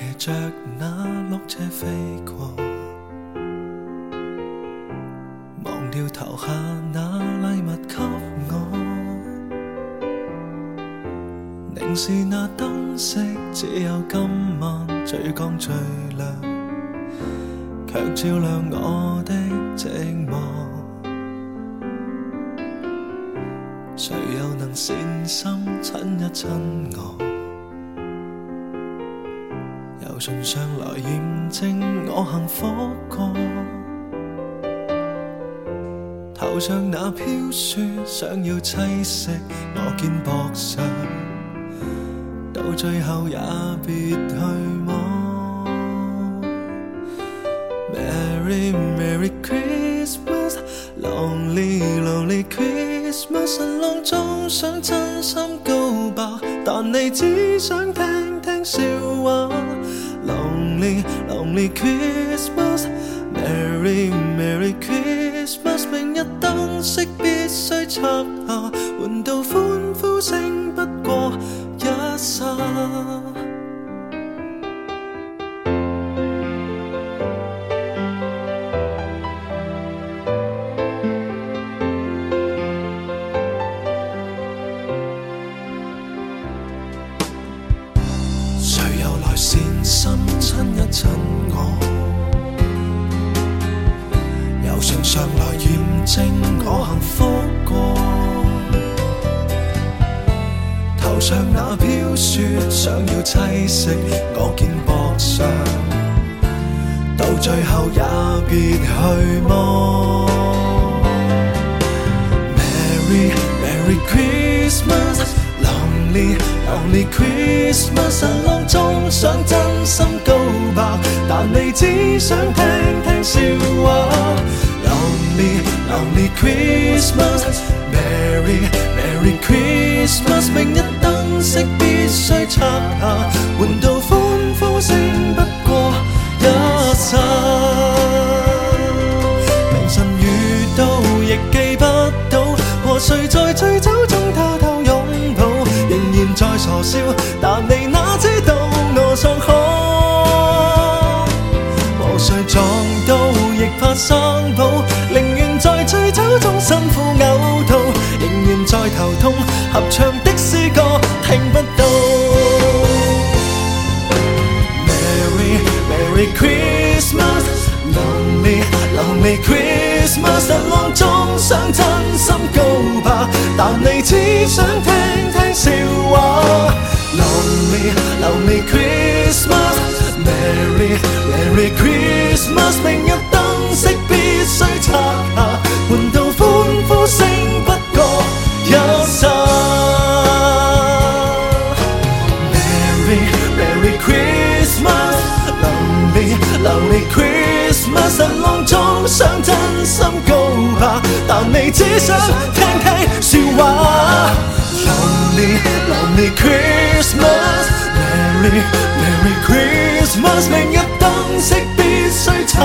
骑着那落车飞过，忘掉投下那礼物给我。凝视那灯饰，只有今晚最光最亮，却照亮我的寂寞。谁又能善心亲一亲我？由上箱来验证我幸福过，头上那飘雪想要栖息我肩膊上，到最后也别去望。Merry Merry Christmas Lonely Lonely Christmas，心中想真心告白，但你只想听听笑话。Lonely Christmas, Merry Merry Christmas，明日灯饰必拆下，换到欢呼声不过一刹。头上那飘雪，想要栖息我肩膊上，到最后也别去望。Merry Merry Christmas，Lonely Lonely Christmas，神乐中想真心告白，但你只想听听笑话。Lonely, Lonely Christmas, Merry, Merry Christmas。明日灯饰必须拆下，换到欢呼声。生保，宁愿在醉酒中辛苦呕吐，仍然在头痛。合唱的诗歌听不到。Merry Merry Christmas, Lonely Lonely Christmas，失望中想真心告白，但你只想听听笑话。Lonely Lonely Christmas，Merry Merry Christmas。但你只想听听笑话。Lonely Lonely Christmas，Merry Merry Christmas，明日灯饰必须拆。